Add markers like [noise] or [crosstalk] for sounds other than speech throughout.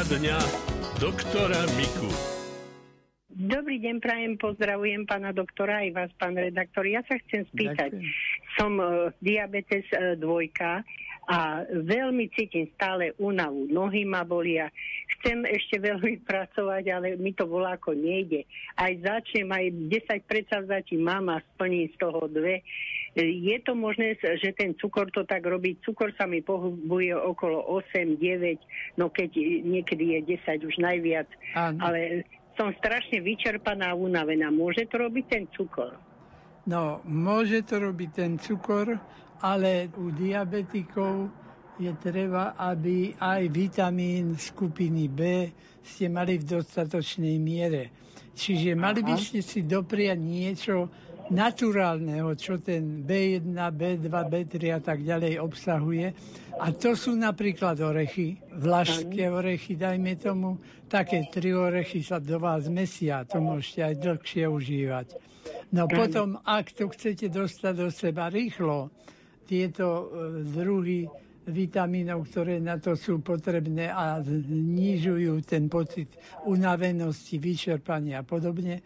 Otázka dňa doktora Miku. Dobrý deň, prajem, pozdravujem pána doktora aj vás, pán redaktor. Ja sa chcem spýtať. Ďakujem. Som uh, diabetes uh, dvojka a veľmi cítim stále únavu. Nohy ma bolia. Chcem ešte veľmi pracovať, ale mi to volá ako nejde. Aj začnem, aj 10 predsavzatí mám a splním z toho dve. Je to možné, že ten cukor to tak robí? Cukor sa mi pohybuje okolo 8, 9, no keď niekedy je 10 už najviac. Ano. Ale som strašne vyčerpaná a unavená. Môže to robiť ten cukor? No, môže to robiť ten cukor, ale u diabetikov je treba, aby aj vitamín skupiny B ste mali v dostatočnej miere. Čiže mali by ste si dopriať niečo naturálneho, čo ten B1, B2, B3 a tak ďalej obsahuje. A to sú napríklad orechy, vlašské orechy, dajme tomu, také tri orechy sa do vás mesia, to môžete aj dlhšie užívať. No potom, ak to chcete dostať do seba rýchlo, tieto e, druhy vitamínov, ktoré na to sú potrebné a znižujú ten pocit unavenosti, vyčerpania a podobne,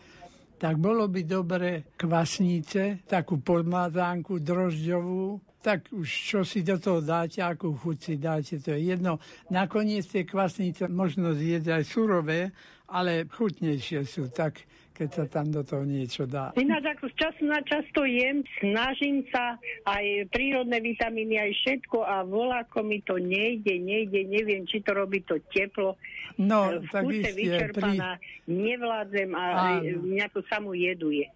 tak bolo by dobre kvasnice, takú podmazánku drožďovú, tak už čo si do toho dáte, akú chuť si dáte, to je jedno. Nakoniec tie kvasnice možno zjesť aj surové, ale chutnejšie sú, tak keď sa tam do toho niečo dá. Ináč ako z času na čas to jem, snažím sa aj prírodné vitamíny, aj všetko a voláko mi to nejde, nejde, neviem, či to robí to teplo. No, v tak isté, vyčerpaná, pri... nevládzem a Áno. mňa to samú jeduje.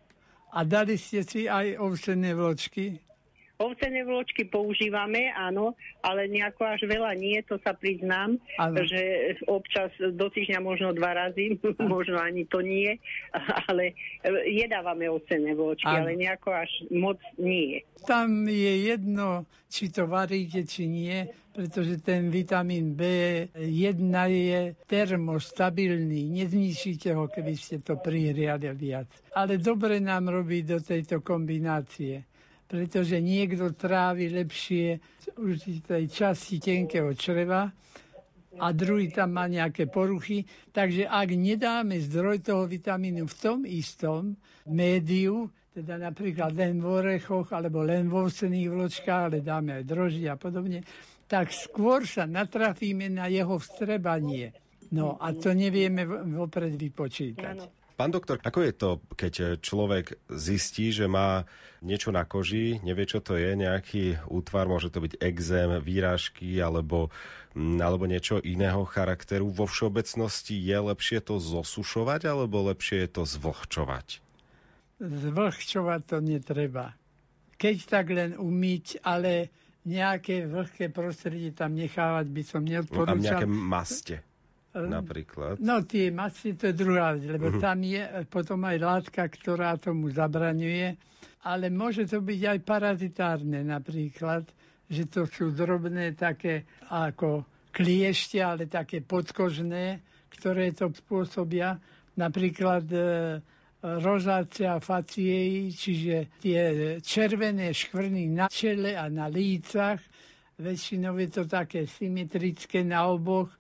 A dali ste si aj ovsené vločky? Ovsené vločky používame, áno, ale nejako až veľa nie, to sa priznám, ano. že občas do týždňa možno dva razy, [laughs] možno ani to nie, ale jedávame ovsené vločky, ano. ale nejako až moc nie. Tam je jedno, či to varíte, či nie, pretože ten vitamín B1 je termostabilný, nezničíte ho, keby ste to prihriali viac. Ale dobre nám robí do tejto kombinácie pretože niekto trávi lepšie určitej časti tenkého čreva a druhý tam má nejaké poruchy. Takže ak nedáme zdroj toho vitamínu v tom istom médiu, teda napríklad len v orechoch alebo len v ovsených vločkách, ale dáme aj droždy a podobne, tak skôr sa natrafíme na jeho vstrebanie. No a to nevieme vopred vypočítať. Pán doktor, ako je to, keď človek zistí, že má niečo na koži, nevie, čo to je, nejaký útvar, môže to byť exém, výrážky alebo, mm, alebo niečo iného charakteru. Vo všeobecnosti je lepšie to zosušovať alebo lepšie je to zvlhčovať? Zvlhčovať to netreba. Keď tak len umyť, ale nejaké vlhké prostredie tam nechávať by som neodporúčal. No, tam nejaké maste napríklad? No tie masy to je druhá vec, lebo uh-huh. tam je potom aj látka, ktorá tomu zabraňuje, ale môže to byť aj parazitárne napríklad, že to sú drobné také ako kliešte, ale také podkožné, ktoré to spôsobia. Napríklad e, rozácia faciei, čiže tie červené škvrny na čele a na lícach, väčšinou je to také symetrické na oboch,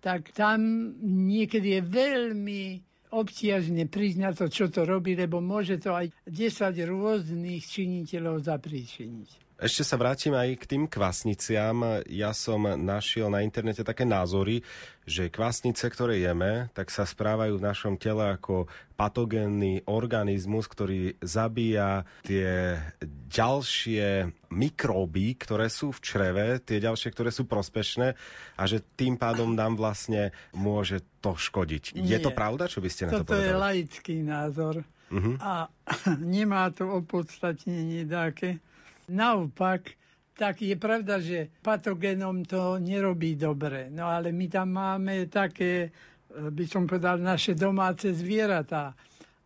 tak tam niekedy je veľmi obťažne priznať to, čo to robí, lebo môže to aj 10 rôznych činiteľov zapríčiniť. Ešte sa vrátim aj k tým kvasniciam. Ja som našiel na internete také názory, že kvasnice, ktoré jeme, tak sa správajú v našom tele ako patogénny organizmus, ktorý zabíja tie ďalšie mikróby, ktoré sú v čreve, tie ďalšie, ktoré sú prospešné a že tým pádom nám vlastne môže to škodiť. Nie. Je to pravda, čo by ste na Toto to povedali? Toto je laický názor uh-huh. a [clears throat] nemá to opodstatnenie dáke. Naopak, tak je pravda, že patogenom to nerobí dobre. No ale my tam máme také, eh, by som povedal, naše domáce zvieratá.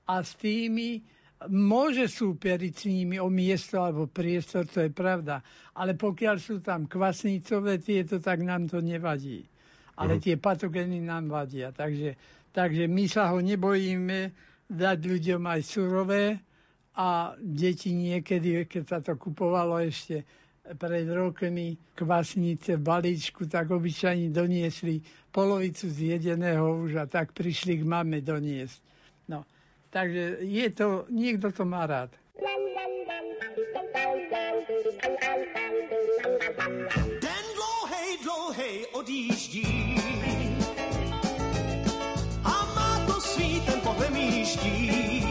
A s tými môže súperiť s nimi o miesto alebo priestor, to je pravda. Ale pokiaľ sú tam kvasnicové tieto, tak nám to nevadí. Ale uh-huh. tie patogény nám vadia. Takže, takže my sa ho nebojíme dať ľuďom aj surové, a deti niekedy, keď sa to kupovalo ešte pred rokmi kvasnice v balíčku, tak obyčajne doniesli polovicu zjedeného už a tak prišli k mame doniesť. No, takže je to, niekto to má rád. Den dlouhej, dlouhej odjíždí a má to svý tempo vemíští.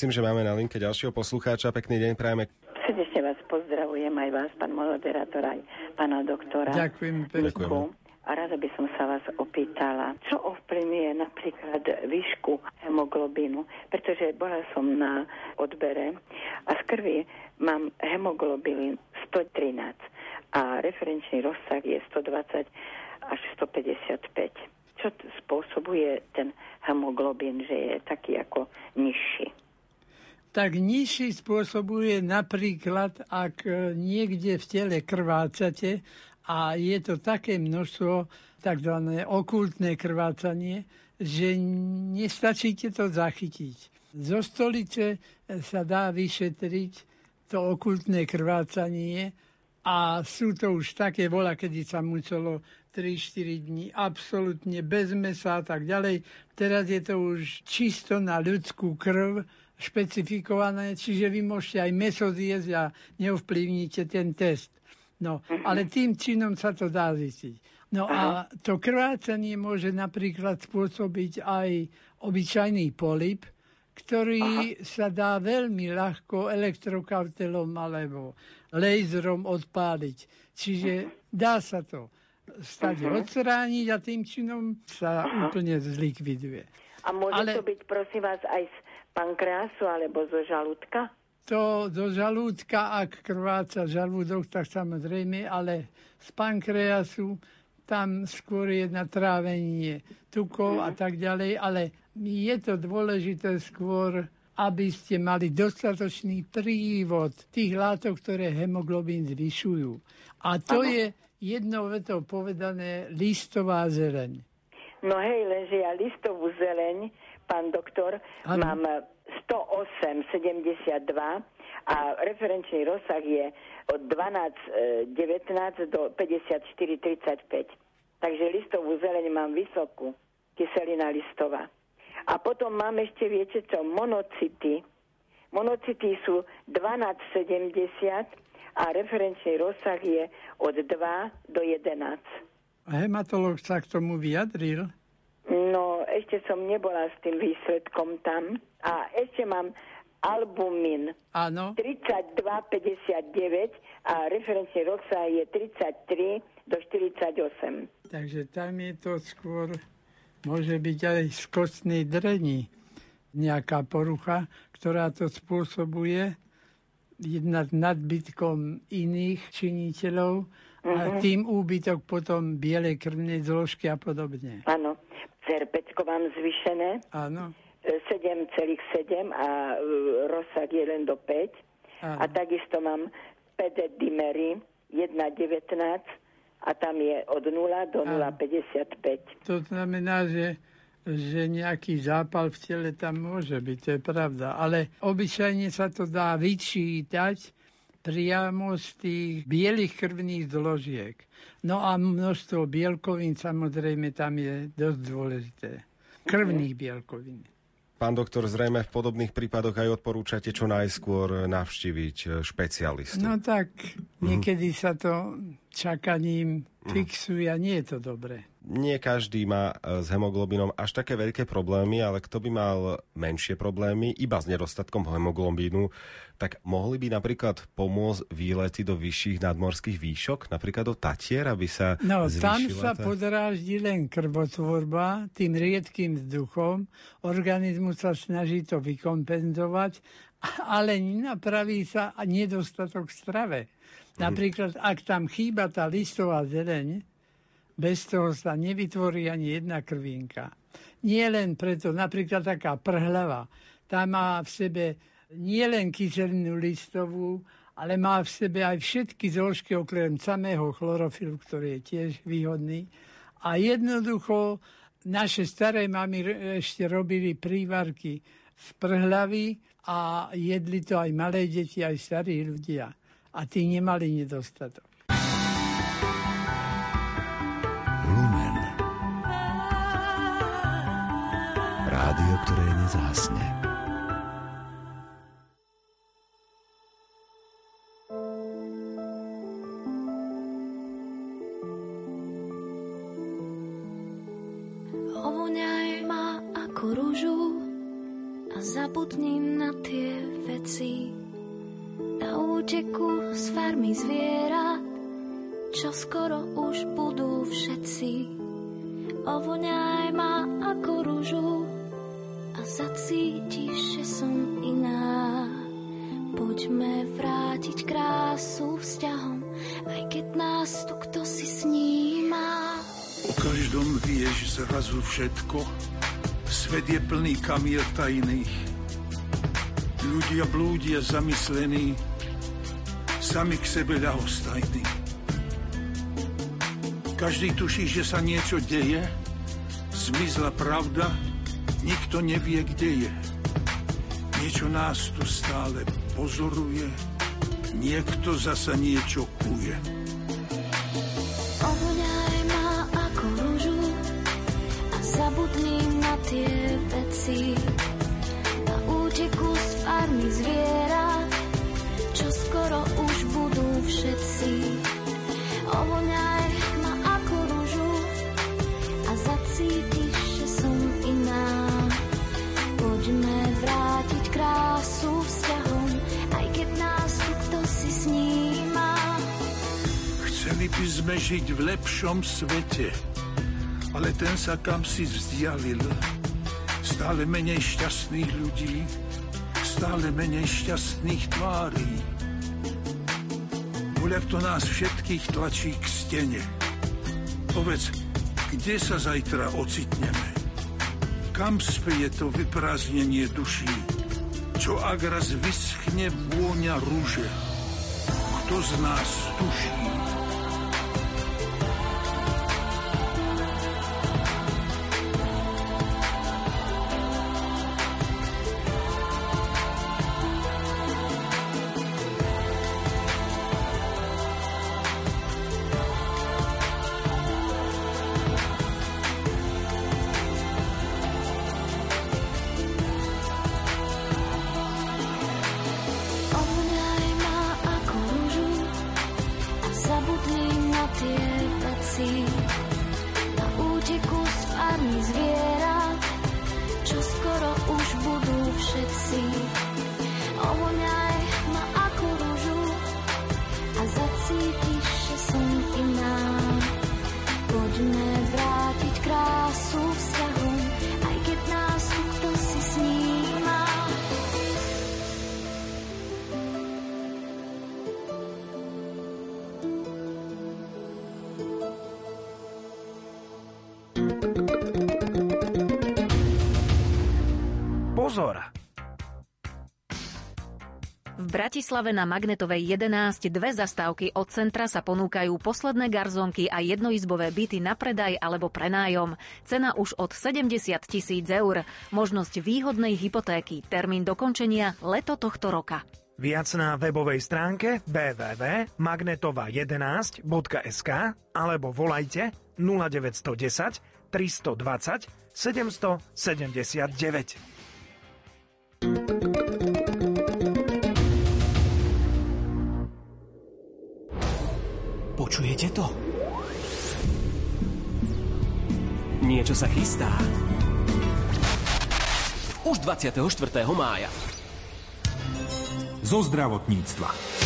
Myslím, že máme na linke ďalšieho poslucháča. Pekný deň, prajeme. Srdečne vás pozdravujem, aj vás, pán moderátor, aj pána doktora. Ďakujem pekne. A rada by som sa vás opýtala, čo ovplyvňuje napríklad výšku hemoglobínu, pretože bola som na odbere a z krvi mám hemoglobín 113 a referenčný rozsah je 120 až 155 čo spôsobuje ten hemoglobín, že je taký ako nižší? Tak nižší spôsobuje napríklad, ak e, niekde v tele krvácate a je to také množstvo, tzv. okultné krvácanie, že nestačíte to zachytiť. Zo stolice sa dá vyšetriť to okultné krvácanie a sú to už také vola, kedy sa muselo 3-4 dní absolútne bez mesa a tak ďalej. Teraz je to už čisto na ľudskú krv špecifikované, čiže vy môžete aj meso zjesť a neovplyvníte ten test. No, mhm. ale tým činom sa to dá zistiť. No a to krvácanie môže napríklad spôsobiť aj obyčajný polip, ktorý Aha. sa dá veľmi ľahko elektrokautelom alebo laserom odpáliť. Čiže mhm. dá sa to stade uh-huh. odstrániť a tým činom sa uh-huh. úplne zlikviduje. A môže Ale... to byť, prosím vás, aj pankreasu alebo zo žalúdka? To zo žalúdka, ak krváca žalúdok, tak samozrejme, ale z pankreasu tam skôr je na trávenie tukov uh-huh. a mhm. tak ďalej, ale je to dôležité skôr aby ste mali dostatočný prívod tých látok, ktoré hemoglobín zvyšujú. A to ano. je jednou vetou povedané listová zeleň. No hej, lenže ja listovú zeleň pán doktor, Áno. mám 108,72 a referenčný rozsah je od 12,19 do 54,35. Takže listovú zeleň mám vysokú, kyselina listová. A potom mám ešte, viete čo, monocity. Monocity sú 12,70 a referenčný rozsah je od 2 do 11. A hematolog sa k tomu vyjadril? No, ešte som nebola s tým výsledkom tam. A ešte mám albumin Áno. 32,59 a referenčný rozsah je 33 do 48. Takže tam je to skôr, môže byť aj z kostnej dreni nejaká porucha, ktorá to spôsobuje jednak nadbytkom iných činiteľov a tým úbytok potom bielej krvnej zložky a podobne. Áno, cerpecko mám zvyšené Áno. e, 7,7 a e, rozsah je len do 5. A Áno. takisto mám pededimery 1,19 a tam je od 0 do Áno. 0,55. To znamená, že, že nejaký zápal v tele tam môže byť, to je pravda. Ale obyčajne sa to dá vyčítať priamo z tých bielých krvných zložiek. No a množstvo bielkovín samozrejme tam je dosť dôležité. Krvných bielkovín. Pán doktor, zrejme v podobných prípadoch aj odporúčate čo najskôr navštíviť špecialistu. No tak, niekedy sa to čakaním fixuje a nie je to dobré. Nie každý má e, s hemoglobinom až také veľké problémy, ale kto by mal menšie problémy iba s nedostatkom hemoglobínu, tak mohli by napríklad pomôcť výlety do vyšších nadmorských výšok, napríklad do Tatier, aby sa No, tam sa tá... podráždi len krvotvorba tým riedkým vzduchom. Organizmus sa snaží to vykompenzovať, ale napraví sa nedostatok strave. Napríklad, ak tam chýba tá listová zeleň, bez toho sa nevytvorí ani jedna krvinka. Nie len preto, napríklad taká prhlava, tá má v sebe nielen kyselinu listovú, ale má v sebe aj všetky zložky okrem samého chlorofilu, ktorý je tiež výhodný. A jednoducho naše staré mamy ešte robili prívarky z prhlavy a jedli to aj malé deti, aj starí ľudia. A tí nemali nedostatok. Lumen. Rádio, ktoré nezahasne. Keď nás tu kto si sníma. O každom vieš zrazu všetko. Svet je plný kamier tajných. Ľudia blúdia zamyslení, sami k sebe ľahostajní. Každý tuší, že sa niečo deje, zmizla pravda, nikto nevie, kde je. Niečo nás tu stále pozoruje, niekto zasa niečo kuje. Chceli sme žiť v lepšom svete, ale ten sa kam si vzdialil. Stále menej šťastných ľudí, stále menej šťastných tvárí. Voľak to nás všetkých tlačí k stene. Povedz, kde sa zajtra ocitneme? Kam speje to vyprázdnenie duší? Čo ak raz vyschne vôňa rúže? Kto z nás tuší? Pozor! V Bratislave na Magnetovej 11 dve zastávky od centra sa ponúkajú posledné garzonky a jednoizbové byty na predaj alebo prenájom. Cena už od 70 tisíc eur. Možnosť výhodnej hypotéky. Termín dokončenia leto tohto roka. Viac na webovej stránke www.magnetova11.sk alebo volajte 0910 320 779. Počujete to? Niečo sa chystá. Už 24. mája. Zo zdravotníctva.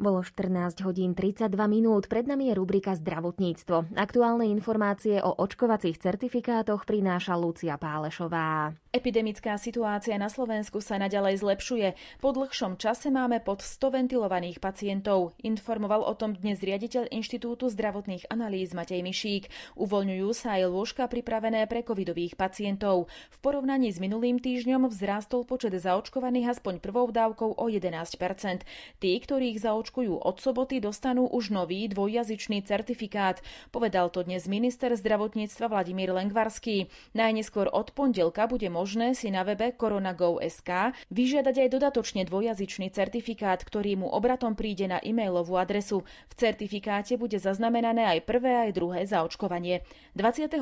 Bolo 14 hodín 32 minút. Pred nami je rubrika Zdravotníctvo. Aktuálne informácie o očkovacích certifikátoch prináša Lucia Pálešová. Epidemická situácia na Slovensku sa naďalej zlepšuje. Po dlhšom čase máme pod 100 ventilovaných pacientov. Informoval o tom dnes riaditeľ Inštitútu zdravotných analýz Matej Mišík. Uvoľňujú sa aj lôžka pripravené pre covidových pacientov. V porovnaní s minulým týždňom vzrástol počet zaočkovaných aspoň prvou dávkou o 11% Tí, ktorých zaočkujú od soboty, dostanú už nový dvojjazyčný certifikát. Povedal to dnes minister zdravotníctva Vladimír Lengvarský. Najneskôr od pondelka bude možné si na webe coronago.sk vyžiadať aj dodatočne dvojazyčný certifikát, ktorý mu obratom príde na e-mailovú adresu. V certifikáte bude zaznamenané aj prvé aj druhé zaočkovanie. 26.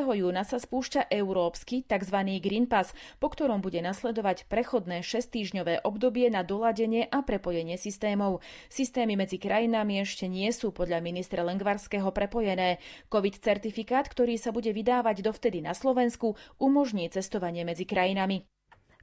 júna sa spúšťa európsky tzv. Green Pass, po ktorom bude nasledovať prechodné 6-týždňové obdobie na doladenie a prepojenie systémov. Systémy medzi krajinami ešte nie sú podľa ministra Lengvarského prepojené. COVID certifikát, ktorý sa bude vydávať dovtedy na Slovensku, umožní cestovanie medzi krajinami.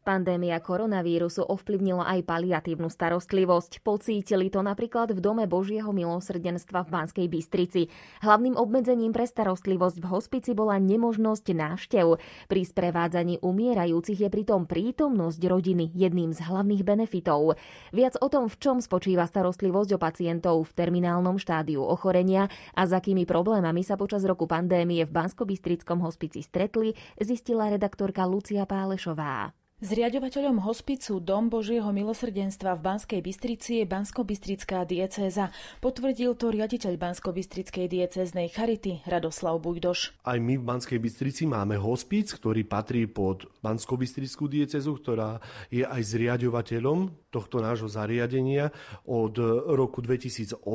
Pandémia koronavírusu ovplyvnila aj paliatívnu starostlivosť. Pocítili to napríklad v Dome Božieho milosrdenstva v Banskej Bystrici. Hlavným obmedzením pre starostlivosť v hospici bola nemožnosť návštev. Pri sprevádzaní umierajúcich je pritom prítomnosť rodiny jedným z hlavných benefitov. Viac o tom, v čom spočíva starostlivosť o pacientov v terminálnom štádiu ochorenia a s akými problémami sa počas roku pandémie v Bansko-Bystrickom hospici stretli, zistila redaktorka Lucia Pálešová. Zriadovateľom hospicu Dom Božieho milosrdenstva v Banskej Bystrici je Bansko-Bystrická diecéza. Potvrdil to riaditeľ Bansko-Bystrickej diecéznej charity Radoslav Bujdoš. Aj my v Banskej Bystrici máme hospic, ktorý patrí pod Bansko-Bystrickú diecezu, ktorá je aj zriadovateľom tohto nášho zariadenia od roku 2008.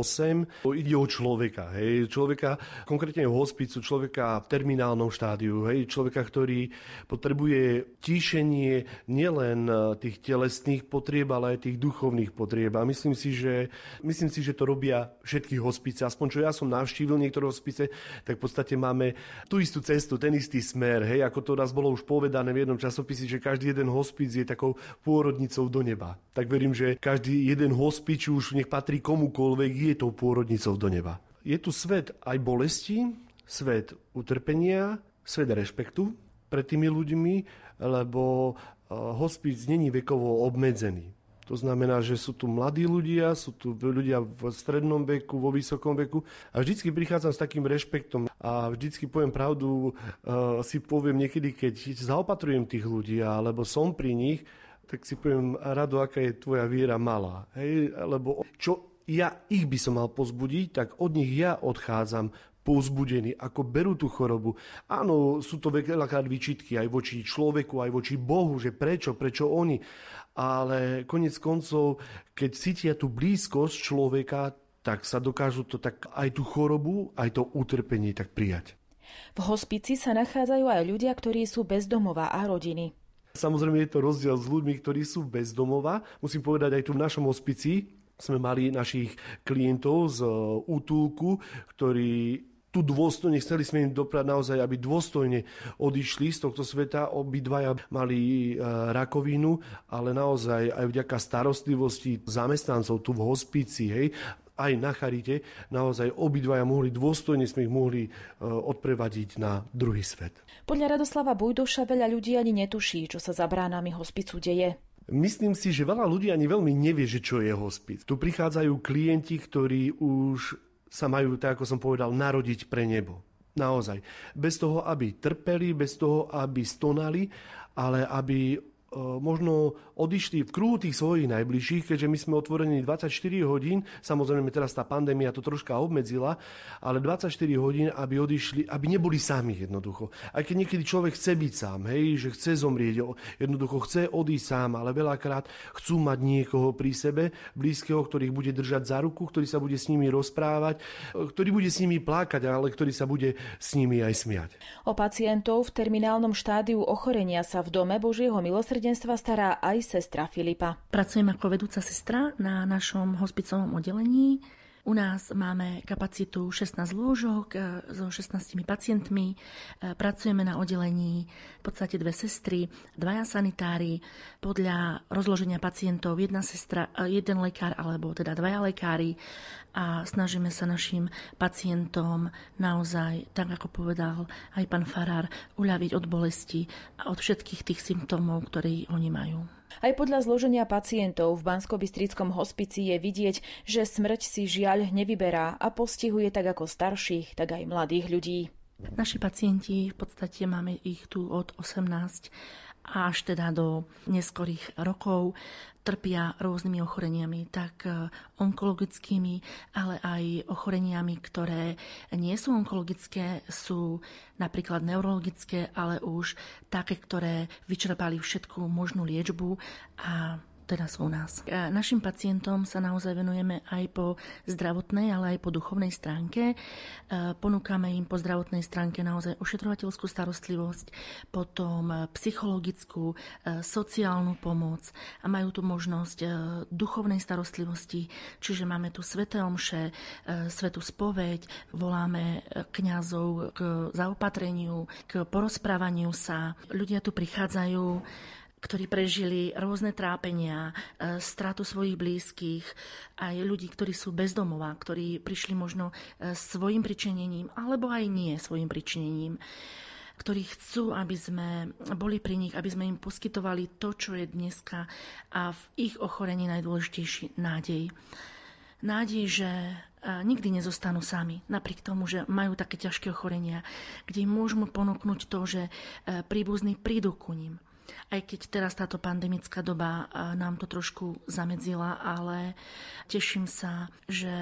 Ide o človeka, hej, človeka, konkrétne v hospicu, človeka v terminálnom štádiu, hej, človeka, ktorý potrebuje tíšenie, nielen tých telesných potrieb, ale aj tých duchovných potrieb. A myslím si, že, myslím si, že to robia všetky hospice. Aspoň čo ja som navštívil niektoré hospice, tak v podstate máme tú istú cestu, ten istý smer. Hej, ako to raz bolo už povedané v jednom časopise, že každý jeden hospic je takou pôrodnicou do neba. Tak verím, že každý jeden hospič už nech patrí komukoľvek, je tou pôrodnicou do neba. Je tu svet aj bolesti, svet utrpenia, svet rešpektu pred tými ľuďmi, lebo hospic není vekovo obmedzený. To znamená, že sú tu mladí ľudia, sú tu ľudia v strednom veku, vo vysokom veku a vždycky prichádzam s takým rešpektom a vždycky poviem pravdu, uh, si poviem niekedy, keď zaopatrujem tých ľudí alebo som pri nich, tak si poviem, rado, aká je tvoja viera malá. Hej? Lebo čo ja ich by som mal pozbudiť, tak od nich ja odchádzam povzbudení, ako berú tú chorobu. Áno, sú to veľakrát vyčitky aj voči človeku, aj voči Bohu, že prečo, prečo oni. Ale konec koncov, keď cítia tú blízkosť človeka, tak sa dokážu to tak aj tú chorobu, aj to utrpenie tak prijať. V hospici sa nachádzajú aj ľudia, ktorí sú bezdomová a rodiny. Samozrejme je to rozdiel s ľuďmi, ktorí sú bezdomova. Musím povedať, aj tu v našom hospici sme mali našich klientov z útulku, ktorí tu dôstojne, chceli sme im doprať naozaj, aby dôstojne odišli z tohto sveta. Obidvaja mali e, rakovinu, ale naozaj aj vďaka starostlivosti zamestnancov tu v hospici, hej, aj na Charite, naozaj obidvaja mohli, dôstojne sme ich mohli e, odprevadiť na druhý svet. Podľa Radoslava Bujdoša veľa ľudí ani netuší, čo sa za bránami hospicu deje. Myslím si, že veľa ľudí ani veľmi nevie, že čo je hospic. Tu prichádzajú klienti, ktorí už sa majú, tak ako som povedal, narodiť pre nebo. Naozaj. Bez toho, aby trpeli, bez toho, aby stonali, ale aby možno odišli v kruhu tých svojich najbližších, keďže my sme otvorení 24 hodín, samozrejme teraz tá pandémia to troška obmedzila, ale 24 hodín, aby odišli, aby neboli sami jednoducho. Aj keď niekedy človek chce byť sám, hej, že chce zomrieť, jednoducho chce odísť sám, ale veľakrát chcú mať niekoho pri sebe, blízkeho, ktorých bude držať za ruku, ktorý sa bude s nimi rozprávať, e, ktorý bude s nimi plakať, ale ktorý sa bude s nimi aj smiať. O pacientov v terminálnom štádiu ochorenia sa v dome Božieho milosrdia milosrdenstva stará aj sestra Filipa. Pracujem ako vedúca sestra na našom hospicovom oddelení. U nás máme kapacitu 16 lôžok e, so 16 pacientmi. E, pracujeme na oddelení v podstate dve sestry, dvaja sanitári. Podľa rozloženia pacientov jedna sestra, e, jeden lekár alebo teda dvaja lekári a snažíme sa našim pacientom naozaj, tak ako povedal aj pán Farár, uľaviť od bolesti a od všetkých tých symptómov, ktoré oni majú. Aj podľa zloženia pacientov v bansko hospici je vidieť, že smrť si žiaľ nevyberá a postihuje tak ako starších, tak aj mladých ľudí. Naši pacienti, v podstate máme ich tu od 18 až teda do neskorých rokov trpia rôznymi ochoreniami, tak e, onkologickými, ale aj ochoreniami, ktoré nie sú onkologické, sú napríklad neurologické, ale už také, ktoré vyčerpali všetku možnú liečbu a teraz u nás. Našim pacientom sa naozaj venujeme aj po zdravotnej, ale aj po duchovnej stránke. Ponúkame im po zdravotnej stránke naozaj ošetrovateľskú starostlivosť, potom psychologickú, sociálnu pomoc a majú tu možnosť duchovnej starostlivosti, čiže máme tu sveté omše, svetú spoveď, voláme kňazov k zaopatreniu, k porozprávaniu sa. Ľudia tu prichádzajú ktorí prežili rôzne trápenia, e, stratu svojich blízkych, aj ľudí, ktorí sú bezdomová, ktorí prišli možno e, svojim pričinením, alebo aj nie svojim pričinením ktorí chcú, aby sme boli pri nich, aby sme im poskytovali to, čo je dneska a v ich ochorení najdôležitejší nádej. Nádej, že e, nikdy nezostanú sami, napriek tomu, že majú také ťažké ochorenia, kde im môžeme ponúknuť to, že príbuzní prídu ku ním aj keď teraz táto pandemická doba nám to trošku zamedzila, ale teším sa, že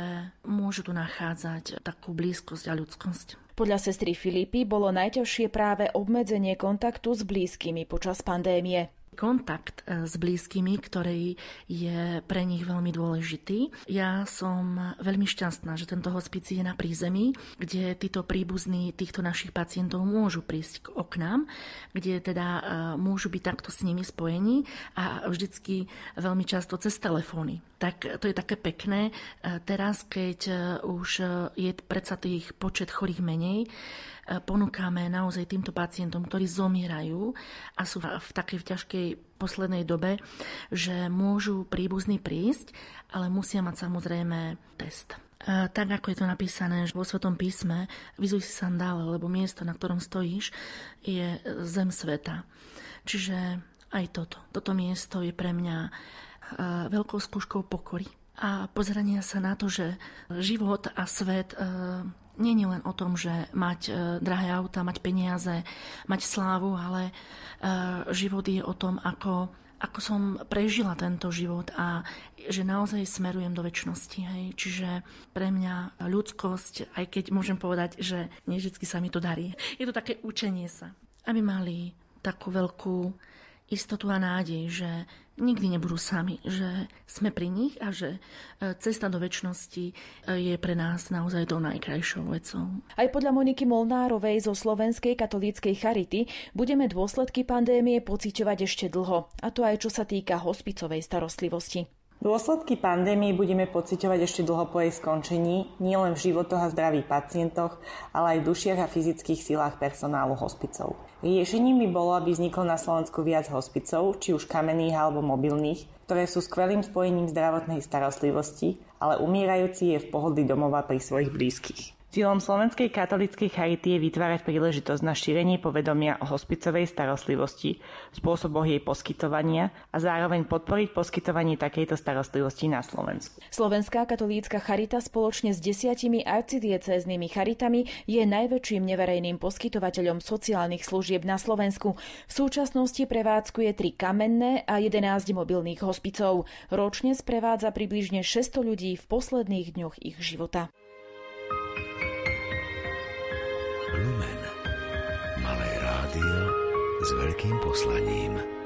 môžu tu nachádzať takú blízkosť a ľudskosť. Podľa sestry Filipy bolo najťažšie práve obmedzenie kontaktu s blízkymi počas pandémie kontakt e, s blízkymi, ktorý je pre nich veľmi dôležitý. Ja som veľmi šťastná, že tento hospic je na prízemí, kde títo príbuzní týchto našich pacientov môžu prísť k oknám, kde teda e, môžu byť takto s nimi spojení a vždycky veľmi často cez telefóny. Tak to je také pekné. E, teraz, keď už je predsa tých počet chorých menej, ponúkame naozaj týmto pacientom, ktorí zomierajú a sú v takej ťažkej poslednej dobe, že môžu príbuzný prísť, ale musia mať samozrejme test. Tak ako je to napísané vo Svetom písme, vyzuj si sandále, lebo miesto, na ktorom stojíš, je zem sveta. Čiže aj toto. Toto miesto je pre mňa veľkou skúškou pokory a pozrania sa na to, že život a svet nie je len o tom, že mať e, drahé auta, mať peniaze, mať slávu, ale e, život je o tom, ako, ako som prežila tento život a že naozaj smerujem do väčšnosti. Hej. Čiže pre mňa ľudskosť, aj keď môžem povedať, že nie vždy sa mi to darí, je to také učenie sa. Aby mali takú veľkú istotu a nádej, že nikdy nebudú sami, že sme pri nich a že e, cesta do väčšnosti e, je pre nás naozaj tou najkrajšou vecou. Aj podľa Moniky Molnárovej zo Slovenskej katolíckej charity budeme dôsledky pandémie pociťovať ešte dlho, a to aj čo sa týka hospicovej starostlivosti. Dôsledky pandémie budeme pociťovať ešte dlho po jej skončení, nielen v životoch a zdraví pacientoch, ale aj v dušiach a fyzických silách personálu hospicov. Riešením by bolo, aby vzniklo na Slovensku viac hospicov, či už kamenných alebo mobilných, ktoré sú skvelým spojením zdravotnej starostlivosti, ale umierajúci je v pohodlí domova pri svojich blízkych. Cílom Slovenskej katolíckej charity je vytvárať príležitosť na šírenie povedomia o hospicovej starostlivosti, spôsoboch jej poskytovania a zároveň podporiť poskytovanie takejto starostlivosti na Slovensku. Slovenská katolícka charita spoločne s desiatimi arcidiecéznymi charitami je najväčším neverejným poskytovateľom sociálnych služieb na Slovensku. V súčasnosti prevádzkuje tri kamenné a 11 mobilných hospicov. Ročne sprevádza približne 600 ľudí v posledných dňoch ich života. Veľkým poslaním.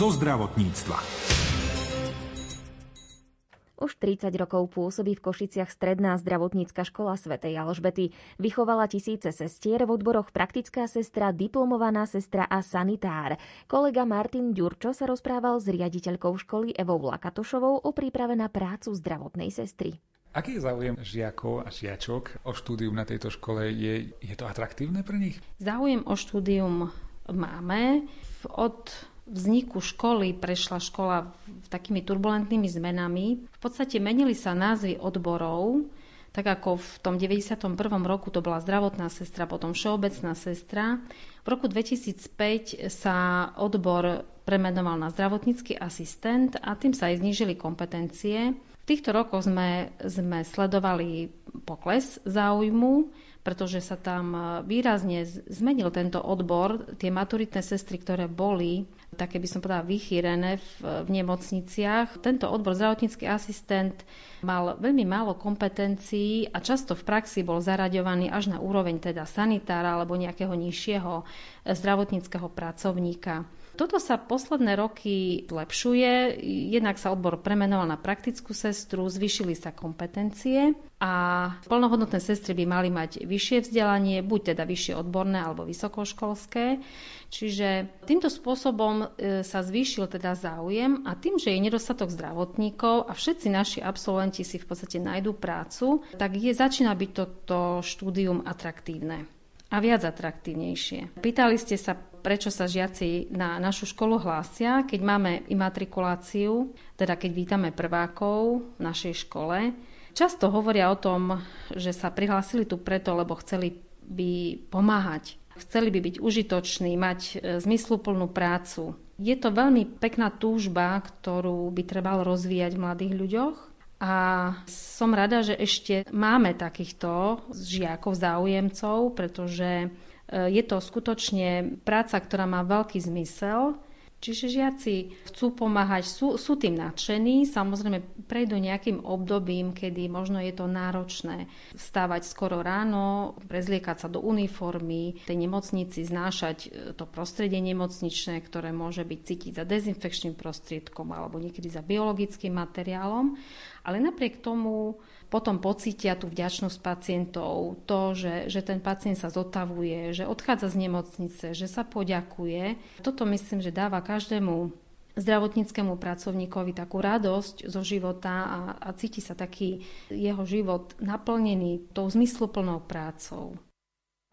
Zo zdravotníctva. Už 30 rokov pôsobí v Košiciach stredná zdravotnícka škola svätej Alžbety. Vychovala tisíce sestier v odboroch praktická sestra, diplomovaná sestra a sanitár. Kolega Martin Ďurčo sa rozprával s riaditeľkou školy Evou Lakatošovou o príprave na prácu zdravotnej sestry. Aký je záujem žiakov a žiačok o štúdium na tejto škole? Je, je to atraktívne pre nich? Záujem o štúdium máme. Od vzniku školy prešla škola takými turbulentnými zmenami. V podstate menili sa názvy odborov, tak ako v tom 91. roku to bola zdravotná sestra, potom všeobecná sestra. V roku 2005 sa odbor premenoval na zdravotnícky asistent a tým sa aj znížili kompetencie. V týchto rokoch sme, sme sledovali pokles záujmu, pretože sa tam výrazne zmenil tento odbor. Tie maturitné sestry, ktoré boli také by som povedala vychýrené v, v nemocniciach. Tento odbor zdravotnícky asistent mal veľmi málo kompetencií a často v praxi bol zaraďovaný až na úroveň teda sanitára alebo nejakého nižšieho zdravotníckého pracovníka. Toto sa posledné roky zlepšuje. Jednak sa odbor premenoval na praktickú sestru, zvýšili sa kompetencie a plnohodnotné sestry by mali mať vyššie vzdelanie, buď teda vyššie odborné alebo vysokoškolské. Čiže týmto spôsobom e, sa zvýšil teda záujem a tým, že je nedostatok zdravotníkov a všetci naši absolventi si v podstate nájdú prácu, tak je, začína byť toto štúdium atraktívne a viac atraktívnejšie. Pýtali ste sa, prečo sa žiaci na našu školu hlásia, keď máme imatrikuláciu, teda keď vítame prvákov v našej škole. Často hovoria o tom, že sa prihlásili tu preto, lebo chceli by pomáhať. Chceli by byť užitoční, mať e, zmysluplnú prácu. Je to veľmi pekná túžba, ktorú by trebalo rozvíjať v mladých ľuďoch. A som rada, že ešte máme takýchto žiakov, záujemcov, pretože Eh, je to skutočne práca, ktorá má veľký zmysel. Čiže žiaci chcú pomáhať, sú, sú tým nadšení, samozrejme prejdú nejakým obdobím, kedy možno je to náročné vstávať skoro ráno, prezliekať sa do uniformy, tej nemocnici znášať eh, to prostredie nemocničné, ktoré môže byť cítiť za dezinfekčným prostriedkom alebo niekedy za biologickým materiálom. Ale napriek tomu potom pocítia tú vďačnosť pacientov, to, že, že ten pacient sa zotavuje, že odchádza z nemocnice, že sa poďakuje. Toto myslím, že dáva každému zdravotníckému pracovníkovi takú radosť zo života a, a cíti sa taký jeho život naplnený tou zmysluplnou prácou.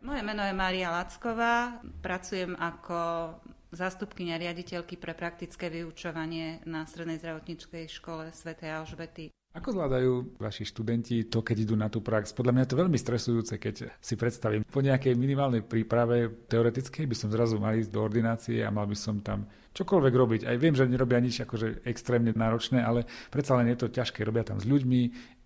Moje meno je Mária Lacková, pracujem ako zástupkynia riaditeľky pre praktické vyučovanie na Strednej zdravotníckej škole Sv. Alžbety. Ako zvládajú vaši študenti to, keď idú na tú prax? Podľa mňa je to veľmi stresujúce, keď si predstavím. Po nejakej minimálnej príprave teoretickej by som zrazu mal ísť do ordinácie a mal by som tam čokoľvek robiť. Aj viem, že nerobia nič akože extrémne náročné, ale predsa len je to ťažké. Robia tam s ľuďmi,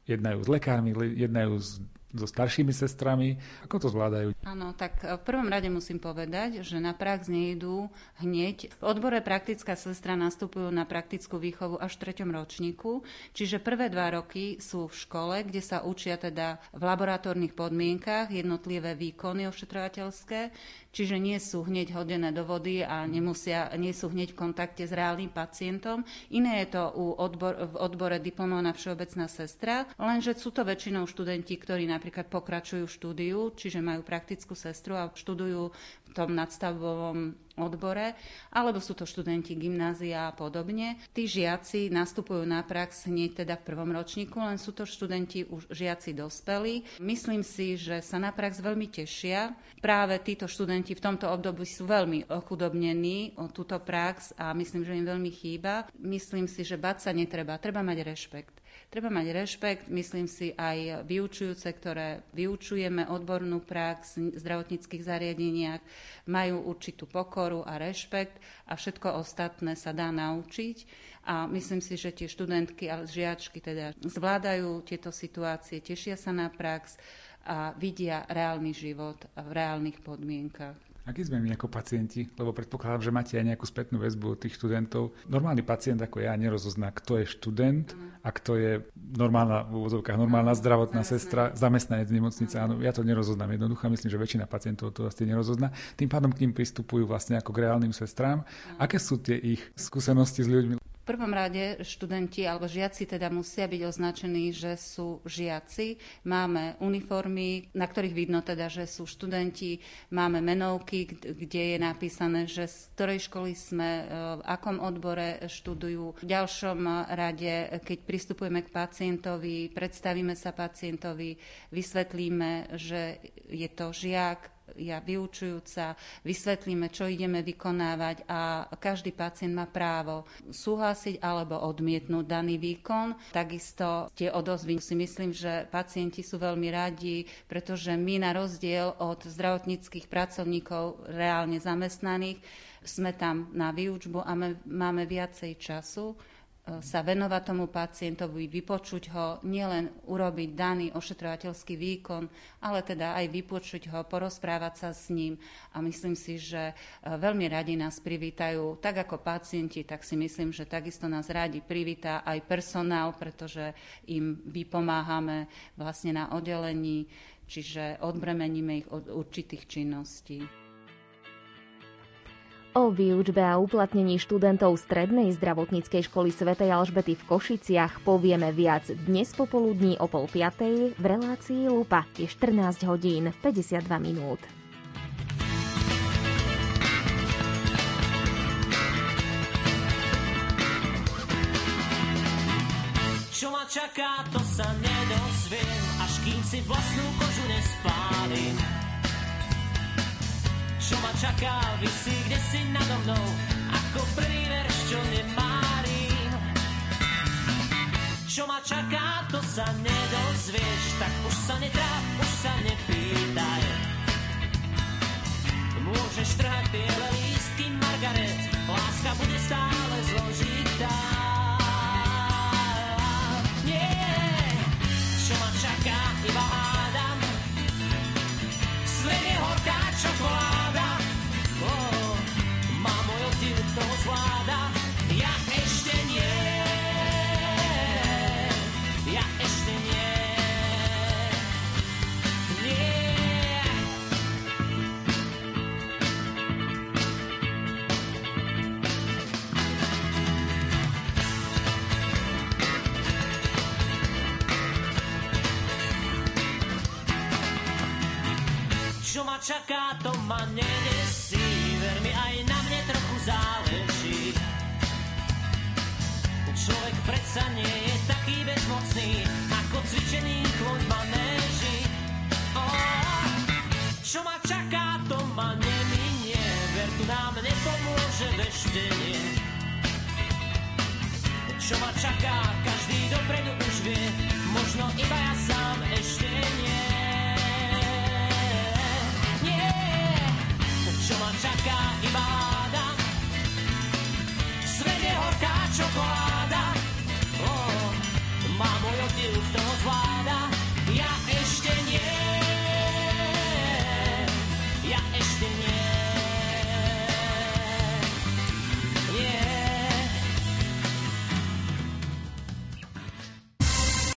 jednajú s lekármi, jednajú s so staršími sestrami. Ako to zvládajú? Áno, tak v prvom rade musím povedať, že na prax nejdú hneď. V odbore praktická sestra nastupujú na praktickú výchovu až v treťom ročníku, čiže prvé dva roky sú v škole, kde sa učia teda v laboratórnych podmienkach jednotlivé výkony ošetrovateľské, čiže nie sú hneď hodené do vody a nemusia, nie sú hneď v kontakte s reálnym pacientom. Iné je to u odbor, v odbore diplomovaná všeobecná sestra, lenže sú to väčšinou študenti, ktorí napríklad pokračujú v štúdiu, čiže majú praktickú sestru a študujú v tom nadstavovom odbore, alebo sú to študenti gymnázia a podobne. Tí žiaci nastupujú na prax hneď teda v prvom ročníku, len sú to študenti už žiaci dospelí. Myslím si, že sa na prax veľmi tešia. Práve títo študenti v tomto období sú veľmi ochudobnení o túto prax a myslím, že im veľmi chýba. Myslím si, že bať sa netreba, treba mať rešpekt. Treba mať rešpekt, myslím si, aj vyučujúce, ktoré vyučujeme odbornú prax v zdravotníckých zariadeniach, majú určitú pokoru a rešpekt a všetko ostatné sa dá naučiť. A myslím si, že tie študentky a žiačky teda zvládajú tieto situácie, tešia sa na prax a vidia reálny život v reálnych podmienkach. Aký sme my ako pacienti? Lebo predpokladám, že máte aj nejakú spätnú väzbu od tých študentov. Normálny pacient ako ja nerozozná, kto je študent a kto je normálna, v úvodzovkách, normálna zdravotná sestra, zamestnanec nemocnice. Áno, ja to nerozoznám jednoducho. Myslím, že väčšina pacientov to asi nerozozná. Tým pádom k ním pristupujú vlastne ako k reálnym sestrám. Aké sú tie ich skúsenosti s ľuďmi? Prvom rade študenti alebo žiaci teda musia byť označení, že sú žiaci. Máme uniformy, na ktorých vidno teda, že sú študenti. Máme menovky, kde je napísané, že z ktorej školy sme, e, v akom odbore študujú. V ďalšom rade, keď pristupujeme k pacientovi, predstavíme sa pacientovi, vysvetlíme, že je to žiak, ja vyučujúca vysvetlíme, čo ideme vykonávať a každý pacient má právo súhlasiť alebo odmietnúť daný výkon. Takisto tie odozvy si myslím, že pacienti sú veľmi radi, pretože my na rozdiel od zdravotníckých pracovníkov reálne zamestnaných sme tam na výučbu a máme viacej času sa venovať tomu pacientovi, vypočuť ho, nielen urobiť daný ošetrovateľský výkon, ale teda aj vypočuť ho, porozprávať sa s ním. A myslím si, že e, veľmi radi nás privítajú, tak ako pacienti, tak si myslím, že takisto nás radi privítá aj personál, pretože im vypomáhame vlastne na oddelení, čiže odbremeníme ich od určitých činností. O výučbe a uplatnení študentov Strednej zdravotníckej školy svätej Alžbety v Košiciach povieme viac dnes popoludní o pol piatej v relácii Lupa je 14 hodín 52 minút. Čo ma čaká, to sa nedozviem, až kým si vlastnú kožu nespálim čo ma čaká, vysí kde si nado mnou, ako prvý verš, čo nemárim. Čo ma čaká, to sa nedozvieš, tak už sa netráp, už sa nepýtaj. Môžeš trhať biele lístky, Margaret, láska bude stále čaká, to ma nedesí. Ver mi, aj na mne trochu záleží. Človek predsa nie je taký bezmocný, ako cvičený v manéži. Oh, čo ma čaká, to ma neminie. Ver, tu nám nepomôže veštenie. Čo ma čaká, každý dopredu už vie, možno iba ja sám ešte nie.